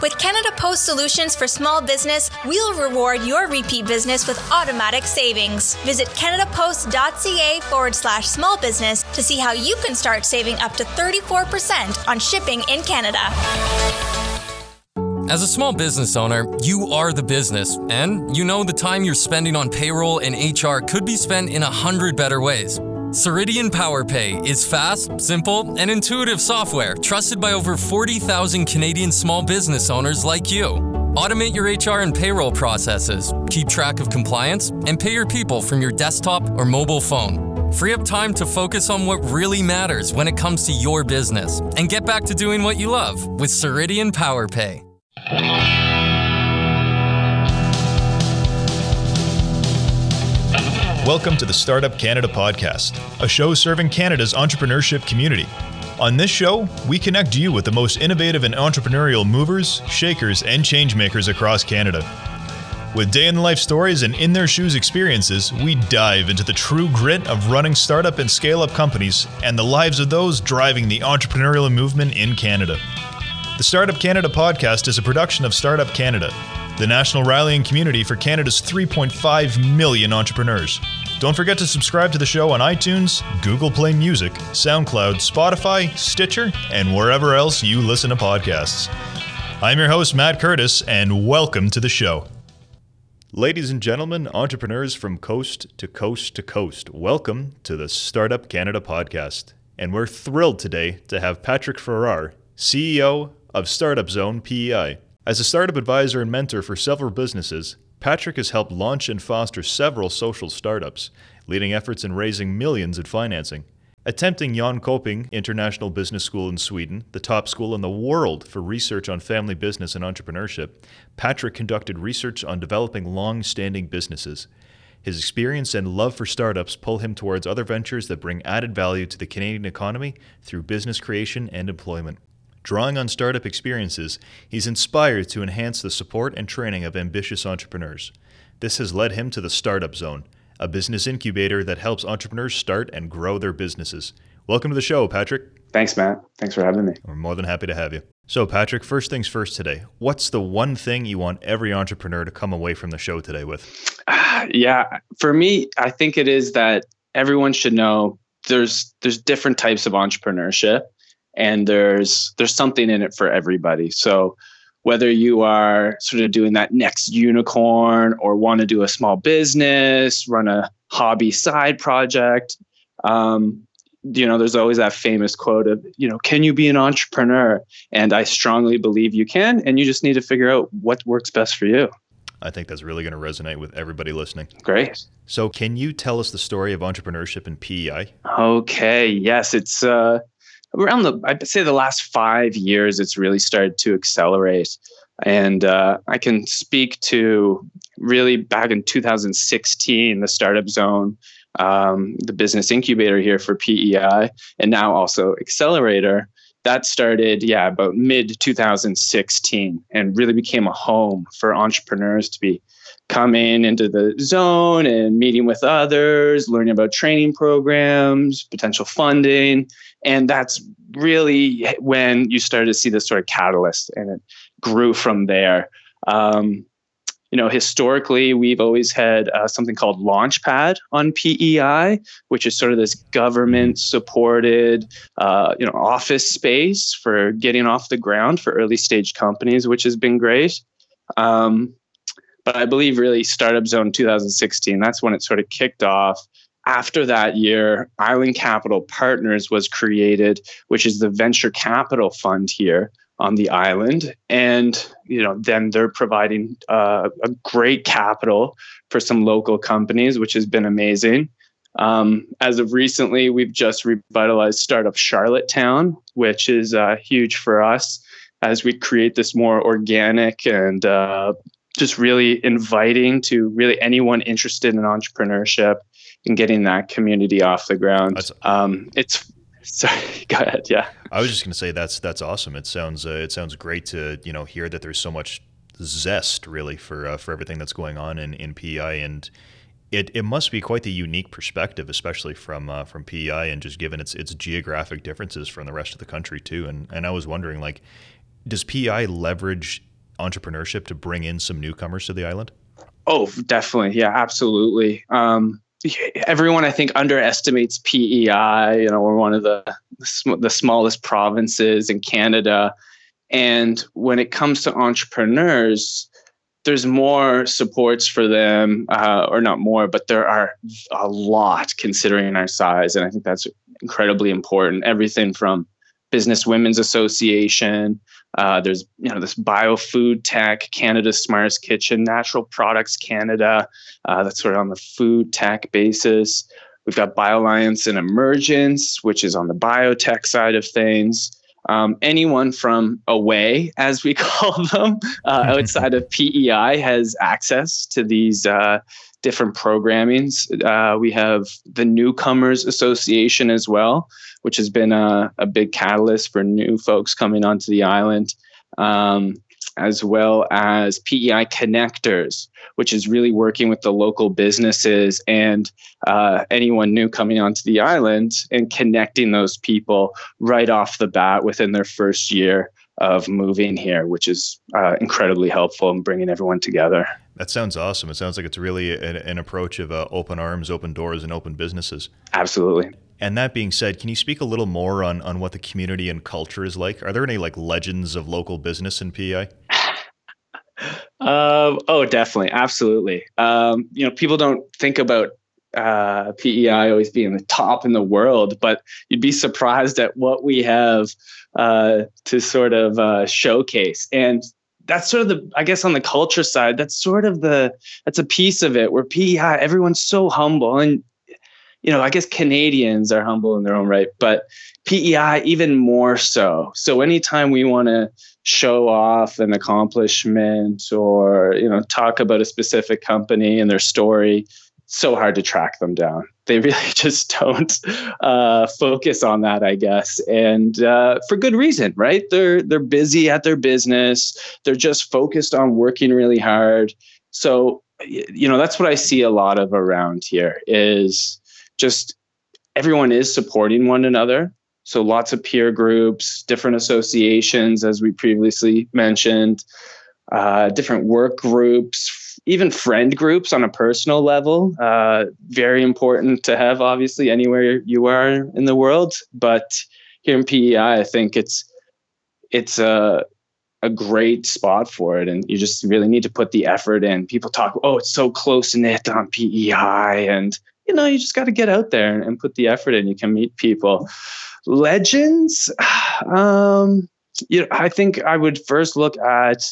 With Canada Post Solutions for Small Business, we'll reward your repeat business with automatic savings. Visit canadapost.ca forward slash small business to see how you can start saving up to 34% on shipping in Canada. As a small business owner, you are the business, and you know the time you're spending on payroll and HR could be spent in a hundred better ways. Ceridian PowerPay is fast, simple, and intuitive software trusted by over 40,000 Canadian small business owners like you. Automate your HR and payroll processes, keep track of compliance, and pay your people from your desktop or mobile phone. Free up time to focus on what really matters when it comes to your business and get back to doing what you love with Ceridian PowerPay. Welcome to the Startup Canada podcast, a show serving Canada's entrepreneurship community. On this show, we connect you with the most innovative and entrepreneurial movers, shakers, and changemakers across Canada. With day in the life stories and in their shoes experiences, we dive into the true grit of running startup and scale up companies and the lives of those driving the entrepreneurial movement in Canada. The Startup Canada podcast is a production of Startup Canada, the national rallying community for Canada's 3.5 million entrepreneurs. Don't forget to subscribe to the show on iTunes, Google Play Music, SoundCloud, Spotify, Stitcher, and wherever else you listen to podcasts. I'm your host, Matt Curtis, and welcome to the show. Ladies and gentlemen, entrepreneurs from coast to coast to coast, welcome to the Startup Canada podcast. And we're thrilled today to have Patrick Farrar, CEO of Startup Zone PEI. As a startup advisor and mentor for several businesses, Patrick has helped launch and foster several social startups, leading efforts in raising millions in financing. Attempting Jönköping International Business School in Sweden, the top school in the world for research on family business and entrepreneurship, Patrick conducted research on developing long standing businesses. His experience and love for startups pull him towards other ventures that bring added value to the Canadian economy through business creation and employment. Drawing on startup experiences, he's inspired to enhance the support and training of ambitious entrepreneurs. This has led him to the Startup Zone, a business incubator that helps entrepreneurs start and grow their businesses. Welcome to the show, Patrick. Thanks, Matt. Thanks for having me. We're more than happy to have you. So, Patrick, first things first today. What's the one thing you want every entrepreneur to come away from the show today with? yeah, for me, I think it is that everyone should know there's there's different types of entrepreneurship and there's there's something in it for everybody. So whether you are sort of doing that next unicorn or want to do a small business, run a hobby side project, um, you know, there's always that famous quote of, you know, can you be an entrepreneur? And I strongly believe you can, and you just need to figure out what works best for you. I think that's really going to resonate with everybody listening. Great. So, can you tell us the story of entrepreneurship in PEI? Okay. Yes, it's uh, around the I'd say the last five years, it's really started to accelerate. And uh, I can speak to really back in 2016, the Startup Zone, um, the business incubator here for PEI, and now also Accelerator. That started, yeah, about mid 2016 and really became a home for entrepreneurs to be coming into the zone and meeting with others, learning about training programs, potential funding, and that's really when you started to see this sort of catalyst and it grew from there. Um, you know, historically, we've always had uh, something called Launchpad on PEI, which is sort of this government-supported, uh, you know, office space for getting off the ground for early-stage companies, which has been great. Um, but I believe really Startup Zone 2016, that's when it sort of kicked off after that year, Island Capital Partners was created, which is the venture capital fund here on the island. And, you know, then they're providing uh, a great capital for some local companies, which has been amazing. Um, as of recently, we've just revitalized Startup Charlottetown, which is uh, huge for us as we create this more organic and uh, just really inviting to really anyone interested in entrepreneurship and getting that community off the ground. Um, it's sorry, go ahead. Yeah, I was just going to say that's that's awesome. It sounds uh, it sounds great to you know hear that there's so much zest really for uh, for everything that's going on in in PEI and. It, it must be quite the unique perspective, especially from uh, from PEI, and just given its its geographic differences from the rest of the country too. And and I was wondering, like, does PEI leverage entrepreneurship to bring in some newcomers to the island? Oh, definitely. Yeah, absolutely. Um, everyone, I think, underestimates PEI. You know, we're one of the the smallest provinces in Canada, and when it comes to entrepreneurs, there's more supports for them, uh, or not more, but there are a lot considering our size, and I think that's incredibly important. Everything from Business Women's Association. Uh, there's you know this biofood tech, Canada's Smartest Kitchen, Natural Products Canada. Uh, that's sort of on the food tech basis. We've got BioAlliance and Emergence, which is on the biotech side of things. Um, anyone from away, as we call them, uh, outside of PEI has access to these uh, different programmings. Uh, we have the Newcomers Association as well, which has been a, a big catalyst for new folks coming onto the island, um, as well as PEI Connectors, which is really working with the local businesses and uh, anyone new coming onto the island and connecting those people right off the bat within their first year of moving here, which is uh, incredibly helpful in bringing everyone together. That sounds awesome. It sounds like it's really an, an approach of uh, open arms, open doors, and open businesses. Absolutely. And that being said, can you speak a little more on, on what the community and culture is like? Are there any like legends of local business in PEI? Um, oh, definitely, absolutely. Um, you know, people don't think about uh, PEI always being the top in the world, but you'd be surprised at what we have uh, to sort of uh, showcase. And that's sort of the, I guess, on the culture side, that's sort of the, that's a piece of it where PEI, everyone's so humble, and you know, I guess Canadians are humble in their own right, but PEI even more so. So anytime we want to show off an accomplishment or you know talk about a specific company and their story, so hard to track them down. They really just don't uh, focus on that, I guess, and uh, for good reason, right? They're they're busy at their business. They're just focused on working really hard. So you know that's what I see a lot of around here is just everyone is supporting one another. So lots of peer groups, different associations, as we previously mentioned, uh, different work groups, even friend groups on a personal level. Uh, very important to have, obviously, anywhere you are in the world. But here in PEI, I think it's it's a a great spot for it, and you just really need to put the effort in. People talk, oh, it's so close knit on PEI, and you know, you just got to get out there and, and, put the effort in. You can meet people. Legends, um, you know, I think I would first look at,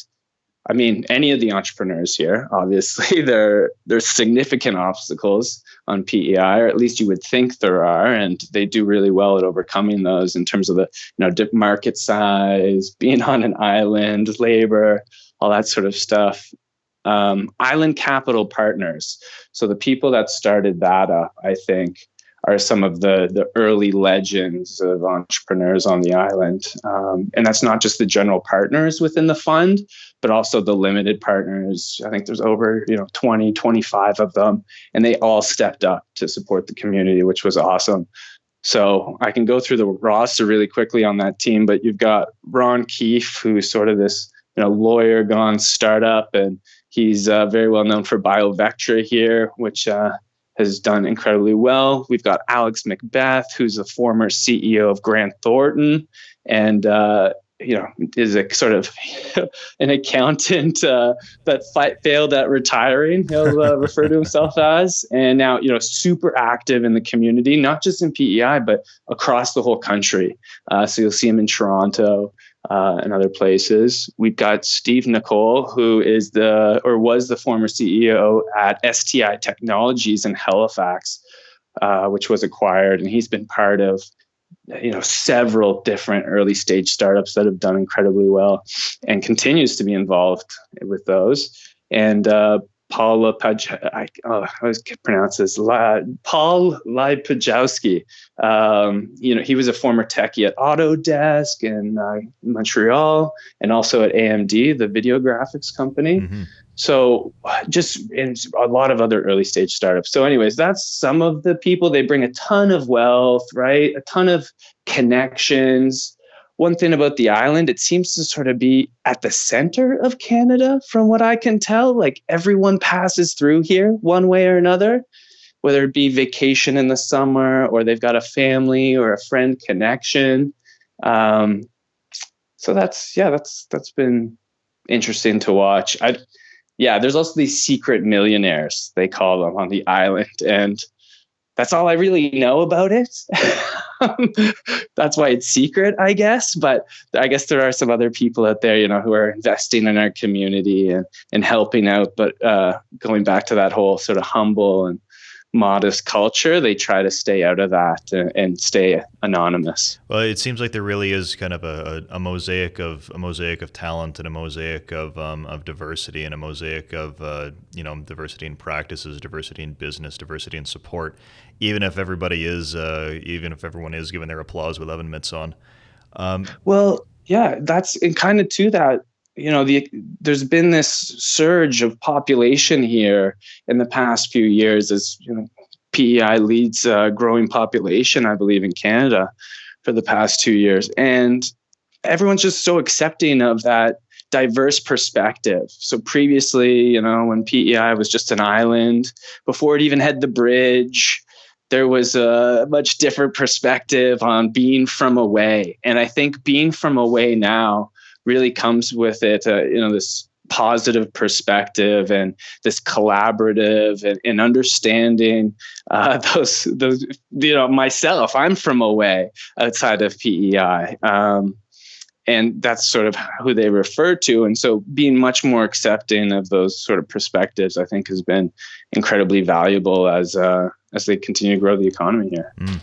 I mean, any of the entrepreneurs here. Obviously, there there's significant obstacles on PEI, or at least you would think there are, and they do really well at overcoming those in terms of the you know market size, being on an island, labor, all that sort of stuff um, Island Capital Partners. So the people that started that up, I think, are some of the the early legends of entrepreneurs on the island. Um, and that's not just the general partners within the fund, but also the limited partners. I think there's over, you know, 20, 25 of them, and they all stepped up to support the community, which was awesome. So I can go through the roster really quickly on that team, but you've got Ron Keefe, who's sort of this, you know, lawyer gone startup and He's uh, very well known for BioVectra here, which uh, has done incredibly well. We've got Alex Macbeth, who's the former CEO of Grant Thornton, and uh, you know is a sort of an accountant uh, that fight, failed at retiring. He'll uh, refer to himself as, and now you know super active in the community, not just in PEI but across the whole country. Uh, so you'll see him in Toronto uh, and other places. We've got Steve Nicole, who is the or was the former CEO at STI Technologies in Halifax, uh, which was acquired, and he's been part of you know several different early stage startups that have done incredibly well and continues to be involved with those. and uh, Paul Paj- I, oh, I always pronounce this La, Paul Lipajowski. Um, you know, he was a former techie at Autodesk in uh, Montreal and also at AMD, the video graphics company. Mm-hmm. So just in a lot of other early stage startups. So, anyways, that's some of the people. They bring a ton of wealth, right? A ton of connections one thing about the island, it seems to sort of be at the center of Canada, from what I can tell. Like everyone passes through here one way or another, whether it be vacation in the summer or they've got a family or a friend connection. Um, so that's yeah, that's that's been interesting to watch. I yeah, there's also these secret millionaires they call them on the island, and that's all I really know about it. that's why it's secret, I guess. But I guess there are some other people out there, you know, who are investing in our community and, and helping out. But uh, going back to that whole sort of humble and modest culture, they try to stay out of that and, and stay anonymous. Well, it seems like there really is kind of a, a, mosaic of a mosaic of talent and a mosaic of um, of diversity and a mosaic of uh, you know diversity in practices, diversity in business, diversity in support. Even if everybody is, uh, even if everyone is giving their applause with oven mitts on. Um, well, yeah, that's and kind of to that you know the there's been this surge of population here in the past few years as you know PEI leads a growing population I believe in Canada for the past 2 years. And everyone's just so accepting of that diverse perspective. So previously you know when PEI was just an island before it even had the bridge there was a much different perspective on being from away. And I think being from away now really comes with it, uh, you know, this positive perspective and this collaborative and, and understanding uh, those those you know myself. I'm from away outside of pei um, and that's sort of who they refer to. And so being much more accepting of those sort of perspectives i think has been incredibly valuable as uh, as they continue to grow the economy here. Mm.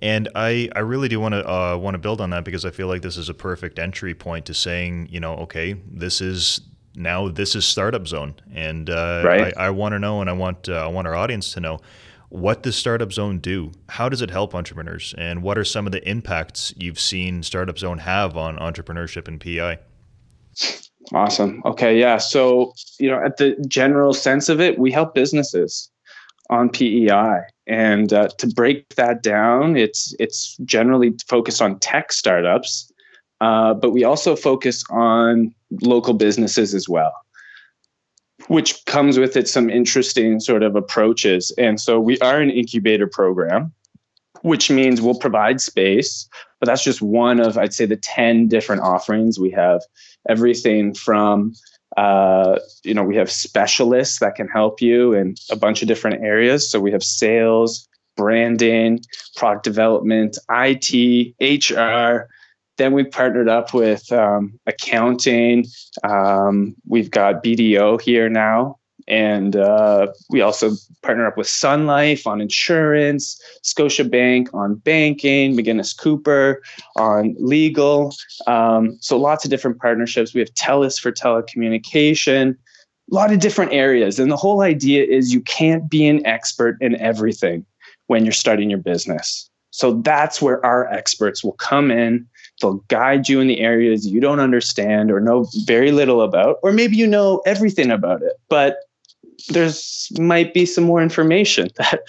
And I, I really do want to uh, want to build on that because I feel like this is a perfect entry point to saying, you know, okay, this is now this is startup zone, and uh, right. I, I want to know, and I want uh, I want our audience to know what does startup zone do? How does it help entrepreneurs, and what are some of the impacts you've seen startup zone have on entrepreneurship and PEI? Awesome. Okay, yeah. So you know, at the general sense of it, we help businesses on PEI. And uh, to break that down, it's it's generally focused on tech startups, uh, but we also focus on local businesses as well, which comes with it some interesting sort of approaches. And so we are an incubator program, which means we'll provide space, but that's just one of I'd say the ten different offerings we have. Everything from uh, you know, we have specialists that can help you in a bunch of different areas. So we have sales, branding, product development, IT, HR. Then we partnered up with um, accounting. Um, we've got BDO here now, and uh, we also partner up with Sun Life on insurance, Scotiabank on banking, McInnes Cooper on legal. Um, so lots of different partnerships. We have TELUS for telecommunication, a lot of different areas. And the whole idea is you can't be an expert in everything when you're starting your business. So that's where our experts will come in. They'll guide you in the areas you don't understand or know very little about, or maybe you know everything about it, but there's might be some more information that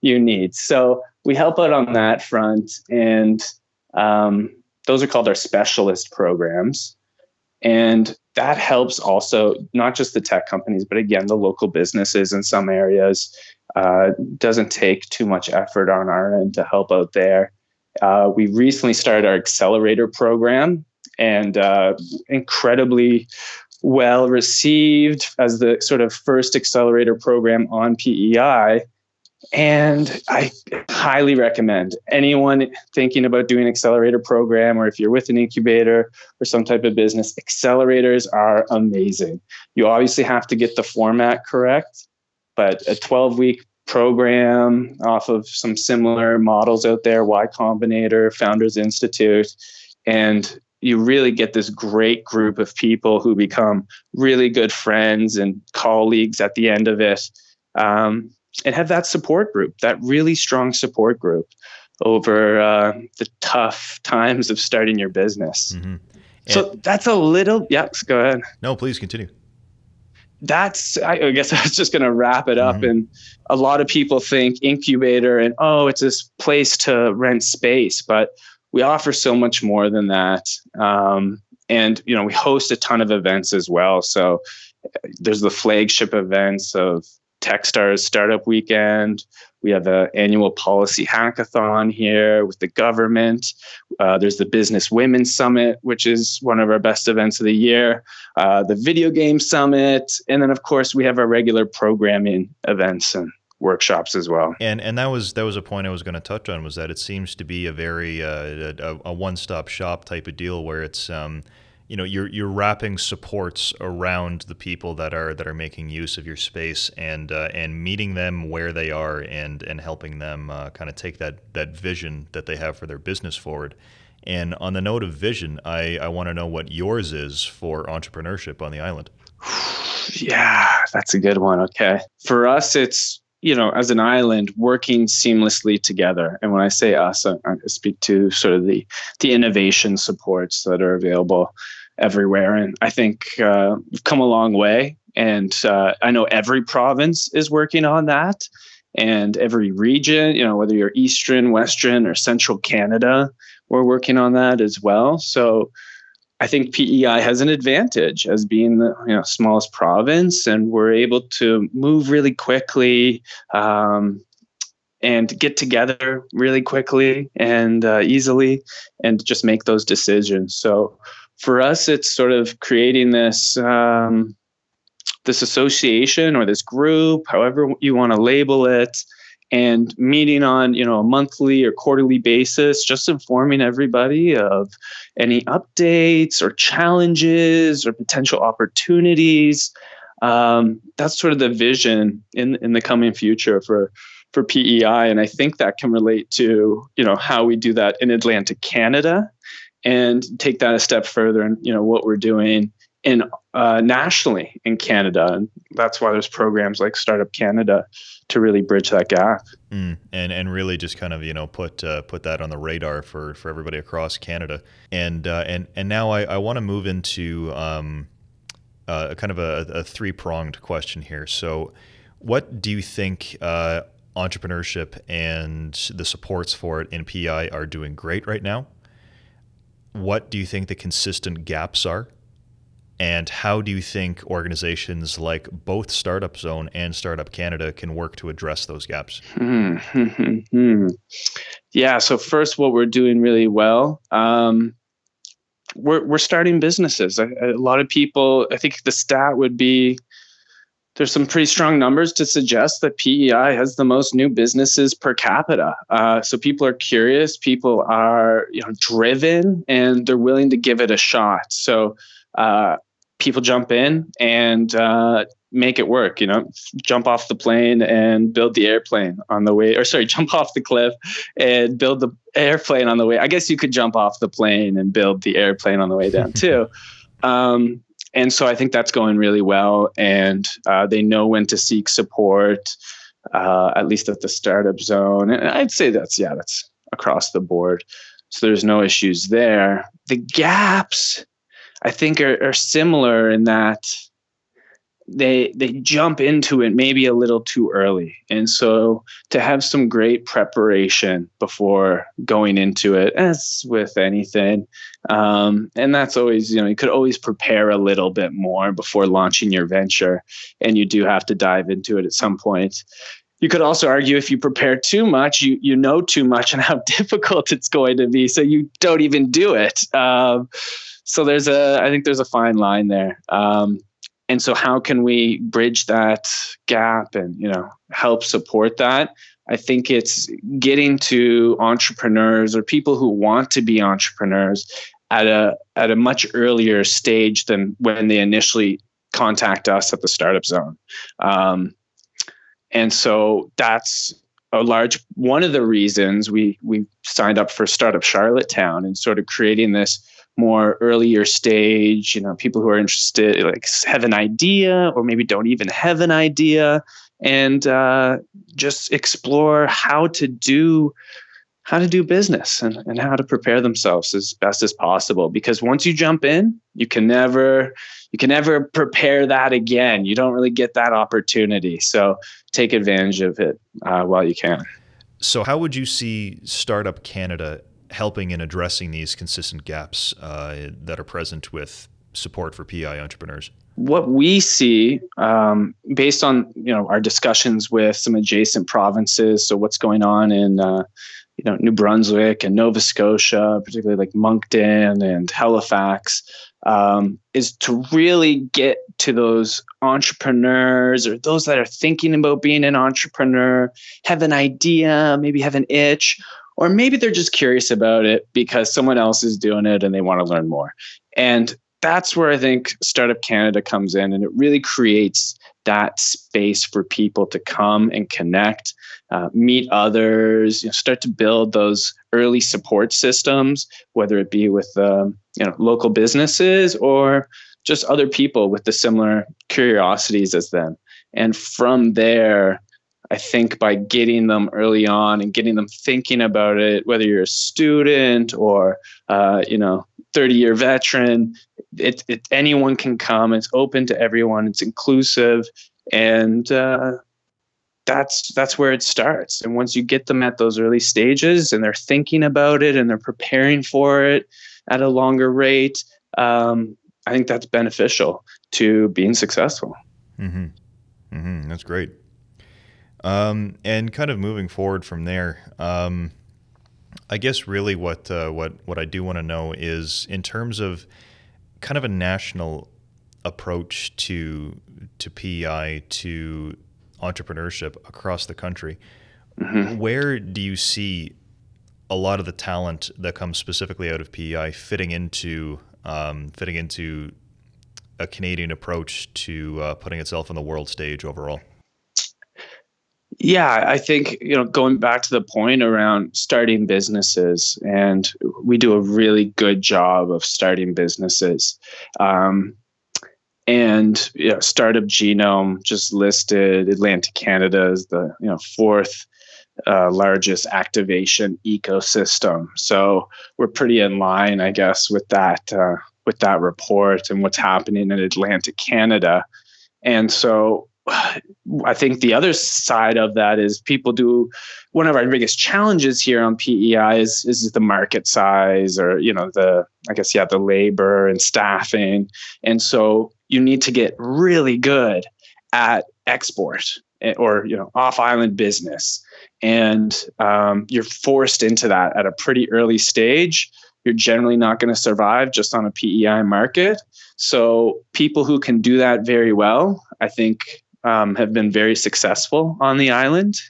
you need. So we help out on that front, and um, those are called our specialist programs, and that helps also not just the tech companies, but again the local businesses in some areas. Uh, doesn't take too much effort on our end to help out there. Uh, we recently started our accelerator program, and uh, incredibly well received as the sort of first accelerator program on PEI. And I highly recommend anyone thinking about doing accelerator program, or if you're with an incubator or some type of business, accelerators are amazing. You obviously have to get the format correct, but a 12 week program off of some similar models out there, Y Combinator, Founders Institute, and you really get this great group of people who become really good friends and colleagues at the end of it um, and have that support group that really strong support group over uh, the tough times of starting your business mm-hmm. so that's a little yeah go ahead no please continue that's I, guess I was just going to wrap it up. Mm-hmm. And a lot of people think incubator and oh, it's this place to rent space, but we offer so much more than that. Um, and you know, we host a ton of events as well. So there's the flagship events of Techstars Startup Weekend. We have an annual policy hackathon here with the government. Uh, there's the Business Women's Summit, which is one of our best events of the year. Uh, the Video Game Summit, and then of course we have our regular programming events and workshops as well. And and that was that was a point I was going to touch on was that it seems to be a very uh, a, a one stop shop type of deal where it's um, you know you're you're wrapping supports around the people that are that are making use of your space and uh, and meeting them where they are and and helping them uh, kind of take that that vision that they have for their business forward. And on the note of vision, I, I want to know what yours is for entrepreneurship on the island. Yeah, that's a good one. Okay. For us, it's, you know, as an island working seamlessly together. And when I say us, I, I speak to sort of the, the innovation supports that are available everywhere. And I think uh, we've come a long way. And uh, I know every province is working on that. And every region, you know, whether you're Eastern, Western, or Central Canada, we're working on that as well. So I think PEI has an advantage as being the you know, smallest province, and we're able to move really quickly. Um, and get together really quickly and uh, easily and just make those decisions so for us, it's sort of creating this um, this association or this group, however you want to label it, and meeting on you know a monthly or quarterly basis, just informing everybody of any updates or challenges or potential opportunities. Um, that's sort of the vision in in the coming future for for PEI, and I think that can relate to you know how we do that in Atlantic Canada and take that a step further and you know what we're doing in uh, nationally in Canada, and that's why there's programs like Startup Canada to really bridge that gap. Mm, and and really just kind of you know put uh, put that on the radar for for everybody across Canada. And uh, and and now I, I want to move into um, uh, kind of a, a three pronged question here. So, what do you think? Uh, entrepreneurship and the supports for it in PI are doing great right now what do you think the consistent gaps are? And how do you think organizations like both Startup Zone and Startup Canada can work to address those gaps? Hmm, yeah. So first, what we're doing really well, um, we're we're starting businesses. A, a lot of people, I think the stat would be there's some pretty strong numbers to suggest that PEI has the most new businesses per capita. Uh, so people are curious, people are you know driven, and they're willing to give it a shot. So uh, people jump in and uh, make it work. You know, jump off the plane and build the airplane on the way, or sorry, jump off the cliff and build the airplane on the way. I guess you could jump off the plane and build the airplane on the way down too. Um, and so I think that's going really well, and uh, they know when to seek support, uh, at least at the startup zone. And I'd say that's yeah, that's across the board. So there's no issues there. The gaps, I think, are, are similar in that they they jump into it maybe a little too early. And so to have some great preparation before going into it as with anything um, and that's always you know you could always prepare a little bit more before launching your venture and you do have to dive into it at some point. You could also argue if you prepare too much you you know too much and how difficult it's going to be so you don't even do it. Um, so there's a i think there's a fine line there. Um, and so how can we bridge that gap and you know help support that? I think it's getting to entrepreneurs or people who want to be entrepreneurs at a at a much earlier stage than when they initially contact us at the startup zone. Um, and so that's a large one of the reasons we we signed up for startup charlottetown and sort of creating this more earlier stage, you know, people who are interested, like have an idea or maybe don't even have an idea, and uh, just explore how to do how to do business and, and how to prepare themselves as best as possible. Because once you jump in you can never you can never prepare that again. You don't really get that opportunity. So take advantage of it uh, while you can. So how would you see startup canada helping in addressing these consistent gaps uh, that are present with support for pi entrepreneurs? What we see um, based on you know our discussions with some adjacent provinces so what's going on in uh, you know New Brunswick and Nova Scotia, particularly like Moncton and Halifax, um, is to really get to those entrepreneurs or those that are thinking about being an entrepreneur, have an idea, maybe have an itch, or maybe they're just curious about it because someone else is doing it and they want to learn more. And that's where I think Startup Canada comes in, and it really creates that space for people to come and connect uh, meet others, you know, start to build those early support systems, whether it be with um, you know local businesses or just other people with the similar curiosities as them. And from there, I think by getting them early on and getting them thinking about it, whether you're a student or uh, you know 30 year veteran, it, it, anyone can come. It's open to everyone. It's inclusive, and uh, that's that's where it starts and once you get them at those early stages and they're thinking about it and they're preparing for it at a longer rate um, i think that's beneficial to being successful mm-hmm. Mm-hmm. that's great um, and kind of moving forward from there um, i guess really what uh, what what i do want to know is in terms of kind of a national approach to to PEI to entrepreneurship across the country. Mm-hmm. Where do you see a lot of the talent that comes specifically out of PEI fitting into um, fitting into a Canadian approach to uh, putting itself on the world stage overall? Yeah, I think you know going back to the point around starting businesses, and we do a really good job of starting businesses. Um, and you know, startup genome just listed atlantic canada as the you know fourth uh, largest activation ecosystem so we're pretty in line i guess with that uh, with that report and what's happening in atlantic canada and so I think the other side of that is people do one of our biggest challenges here on PEI is is the market size or you know the I guess yeah the labor and staffing. And so you need to get really good at export eh, or you know off island business. And um, you're forced into that at a pretty early stage. You're generally not going to survive just on a PEI market. So people who can do that very well I think um, have been very successful on the island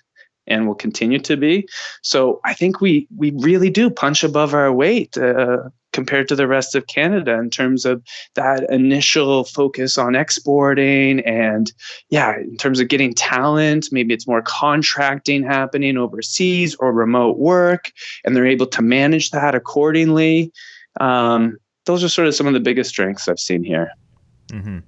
and will continue to be. So I think we we really do punch above our weight uh, compared to the rest of Canada in terms of that initial focus on exporting and yeah, in terms of getting talent, maybe it's more contracting happening overseas or remote work, and they're able to manage that accordingly. Um, those are sort of some of the biggest strengths I've seen here. Mm-hmm.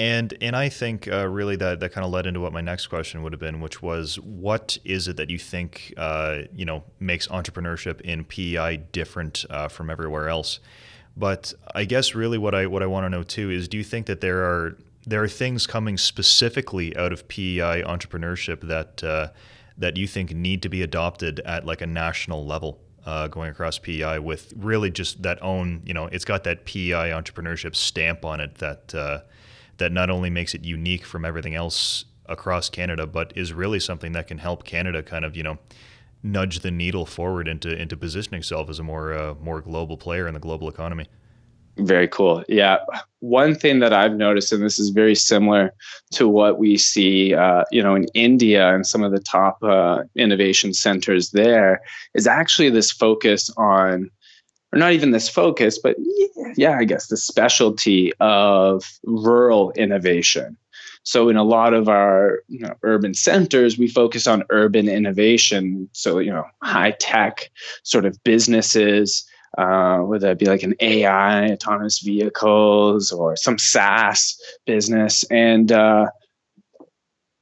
And and I think uh, really that that kind of led into what my next question would have been, which was, what is it that you think uh, you know makes entrepreneurship in PEI different uh, from everywhere else? But I guess really what I what I want to know too is, do you think that there are there are things coming specifically out of PEI entrepreneurship that uh, that you think need to be adopted at like a national level? Uh, going across PEI with really just that own, you know, it's got that PEI entrepreneurship stamp on it that uh, that not only makes it unique from everything else across Canada, but is really something that can help Canada kind of, you know, nudge the needle forward into into positioning itself as a more uh, more global player in the global economy. Very cool. Yeah. One thing that I've noticed, and this is very similar to what we see, uh, you know, in India and some of the top uh, innovation centers there, is actually this focus on or not even this focus, but yeah, I guess the specialty of rural innovation. So in a lot of our you know, urban centers, we focus on urban innovation. So you know, high tech sort of businesses uh, whether it be like an AI, autonomous vehicles, or some SaaS business. And uh,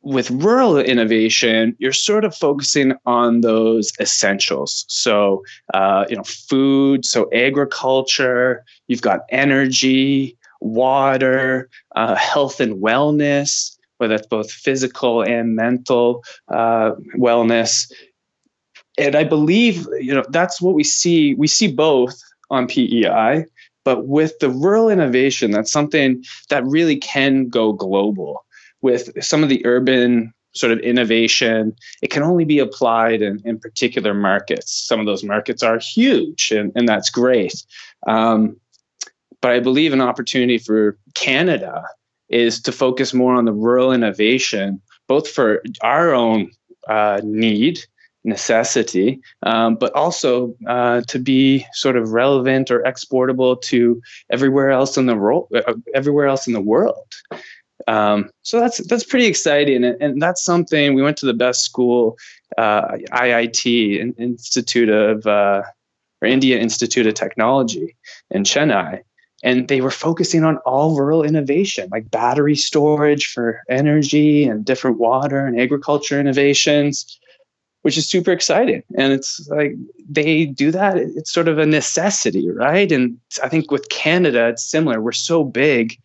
with rural innovation, you're sort of focusing on those essentials. So, uh, you know, food, so agriculture, you've got energy, water, uh, health and wellness, whether that's both physical and mental uh, wellness. And I believe, you know, that's what we see. We see both on PEI, but with the rural innovation, that's something that really can go global with some of the urban sort of innovation, it can only be applied in, in particular markets. Some of those markets are huge, and, and that's great. Um, but I believe an opportunity for Canada is to focus more on the rural innovation, both for our own uh, need, necessity, um, but also uh, to be sort of relevant or exportable to everywhere else in the ro- uh, everywhere else in the world. Um, so that's that's pretty exciting, and, and, that's something we went to the best school, uh, IIT Institute of uh, or India Institute of Technology in Chennai, and they were focusing on all rural innovation, like battery storage for energy and different water and agriculture innovations, which is super exciting. And it's like they do that; it's sort of a necessity, right? And I think with Canada, it's similar. We're so big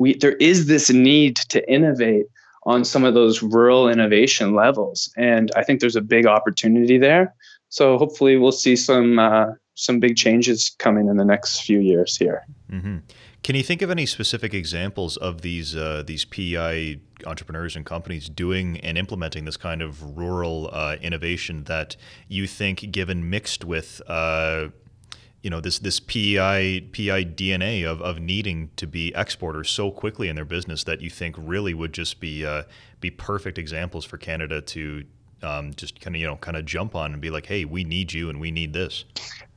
we there is this need to innovate on some of those rural innovation levels, and I think there's a big opportunity there. So hopefully, we'll see some uh, some big changes coming in the next few years here. Mm-hmm. Can you think of any specific examples of these uh, these PI entrepreneurs and companies doing and implementing this kind of rural uh, innovation that you think, given mixed with uh, you know this this PEI PEI DNA of, of needing to be exporters so quickly in their business that you think really would just be uh, be perfect examples for Canada to um, just kind of you know kind of jump on and be like, hey, we need you and we need this.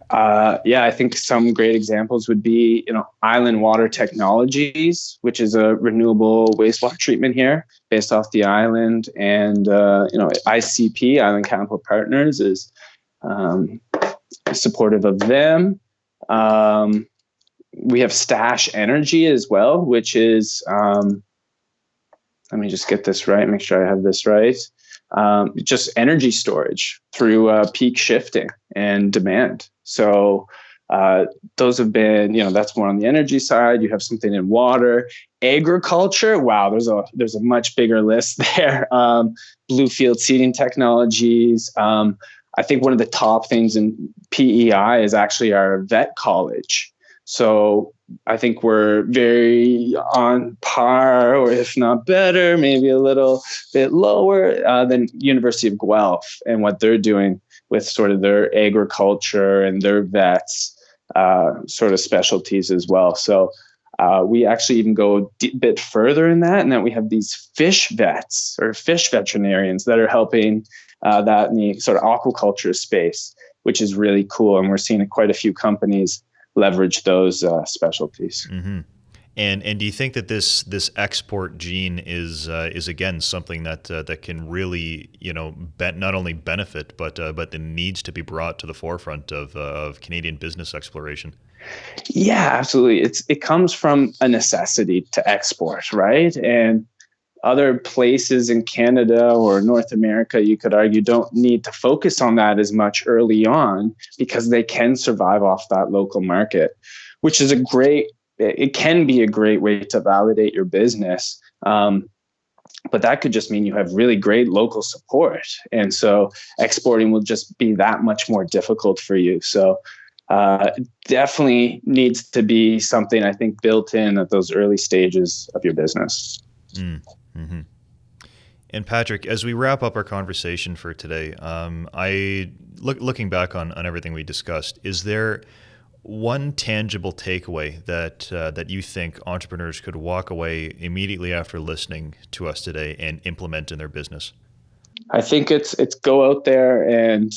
Uh, yeah, I think some great examples would be you know Island Water Technologies, which is a renewable wastewater treatment here based off the island, and uh, you know ICP Island Capital Partners is um, supportive of them. Um, we have Stash Energy as well, which is, um, let me just get this right, make sure I have this right. Um, just energy storage through uh, peak shifting and demand. So uh, those have been, you know, that's more on the energy side. You have something in water, agriculture. Wow, there's a there's a much bigger list there. Um, Bluefield seeding technologies, um, I think one of the top things in PEI is actually our vet college. So I think we're very on par, or if not better, maybe a little bit lower uh, than University of Guelph and what they're doing with sort of their agriculture and their vets uh, sort of specialties as well. So uh, we actually even go a d- bit further in that, and that we have these fish vets or fish veterinarians that are helping uh, that in the sort of aquaculture space, which is really cool. And we're seeing quite a few companies leverage those uh, specialties. Mm-hmm. And and do you think that this this export gene is uh, is again something that uh, that can really you know be- not only benefit but uh, but that needs to be brought to the forefront of uh, of Canadian business exploration? Yeah, absolutely. It's it comes from a necessity to export, right? And other places in Canada or North America, you could argue, don't need to focus on that as much early on because they can survive off that local market, which is a great, it can be a great way to validate your business. Um, but that could just mean you have really great local support. And so exporting will just be that much more difficult for you. So, uh, definitely needs to be something I think built in at those early stages of your business. Mm. Mm-hmm. And Patrick, as we wrap up our conversation for today, um, I look looking back on, on everything we discussed. Is there one tangible takeaway that uh, that you think entrepreneurs could walk away immediately after listening to us today and implement in their business? I think it's it's go out there and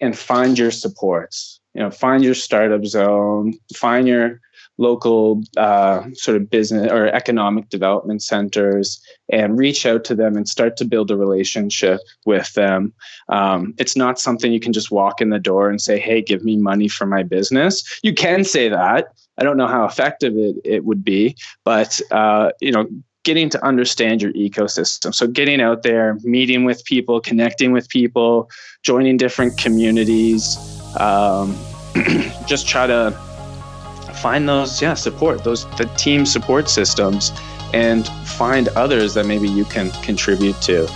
and find your supports. You know, find your startup zone, find your local uh, sort of business or economic development centers and reach out to them and start to build a relationship with them. Um, it's not something you can just walk in the door and say, hey, give me money for my business. You can say that. I don't know how effective it, it would be, but uh, you know, getting to understand your ecosystem. So getting out there, meeting with people, connecting with people, joining different communities, um, just try to find those yeah support those the team support systems and find others that maybe you can contribute to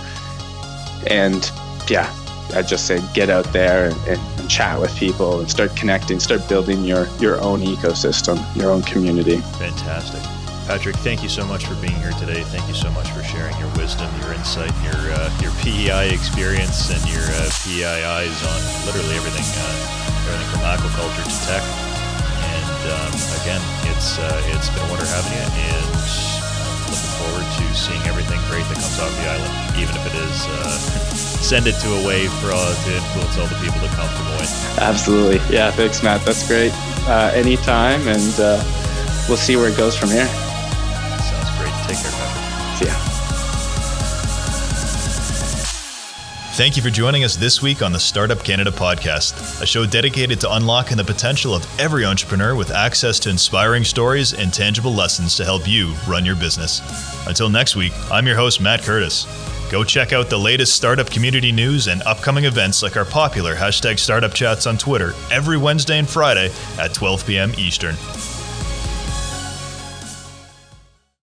and yeah i just say get out there and, and, chat with people and start connecting start building your your own ecosystem your own community fantastic Patrick, thank you so much for being here today. Thank you so much for sharing your wisdom, your insight, your uh, your PEI experience, and your uh, PEIs on literally everything, uh, everything from aquaculture to tech. Um, again, it's uh, it's been a wonder having you, and I'm looking forward to seeing everything great that comes off the island, even if it is uh, send it to a wave for all to influence all the people that come from Moine. Absolutely, yeah. Thanks, Matt. That's great. Uh, anytime, and we'll see where it goes from here. Thank you for joining us this week on the Startup Canada podcast, a show dedicated to unlocking the potential of every entrepreneur with access to inspiring stories and tangible lessons to help you run your business. Until next week, I'm your host, Matt Curtis. Go check out the latest startup community news and upcoming events like our popular hashtag startup chats on Twitter every Wednesday and Friday at 12 p.m. Eastern.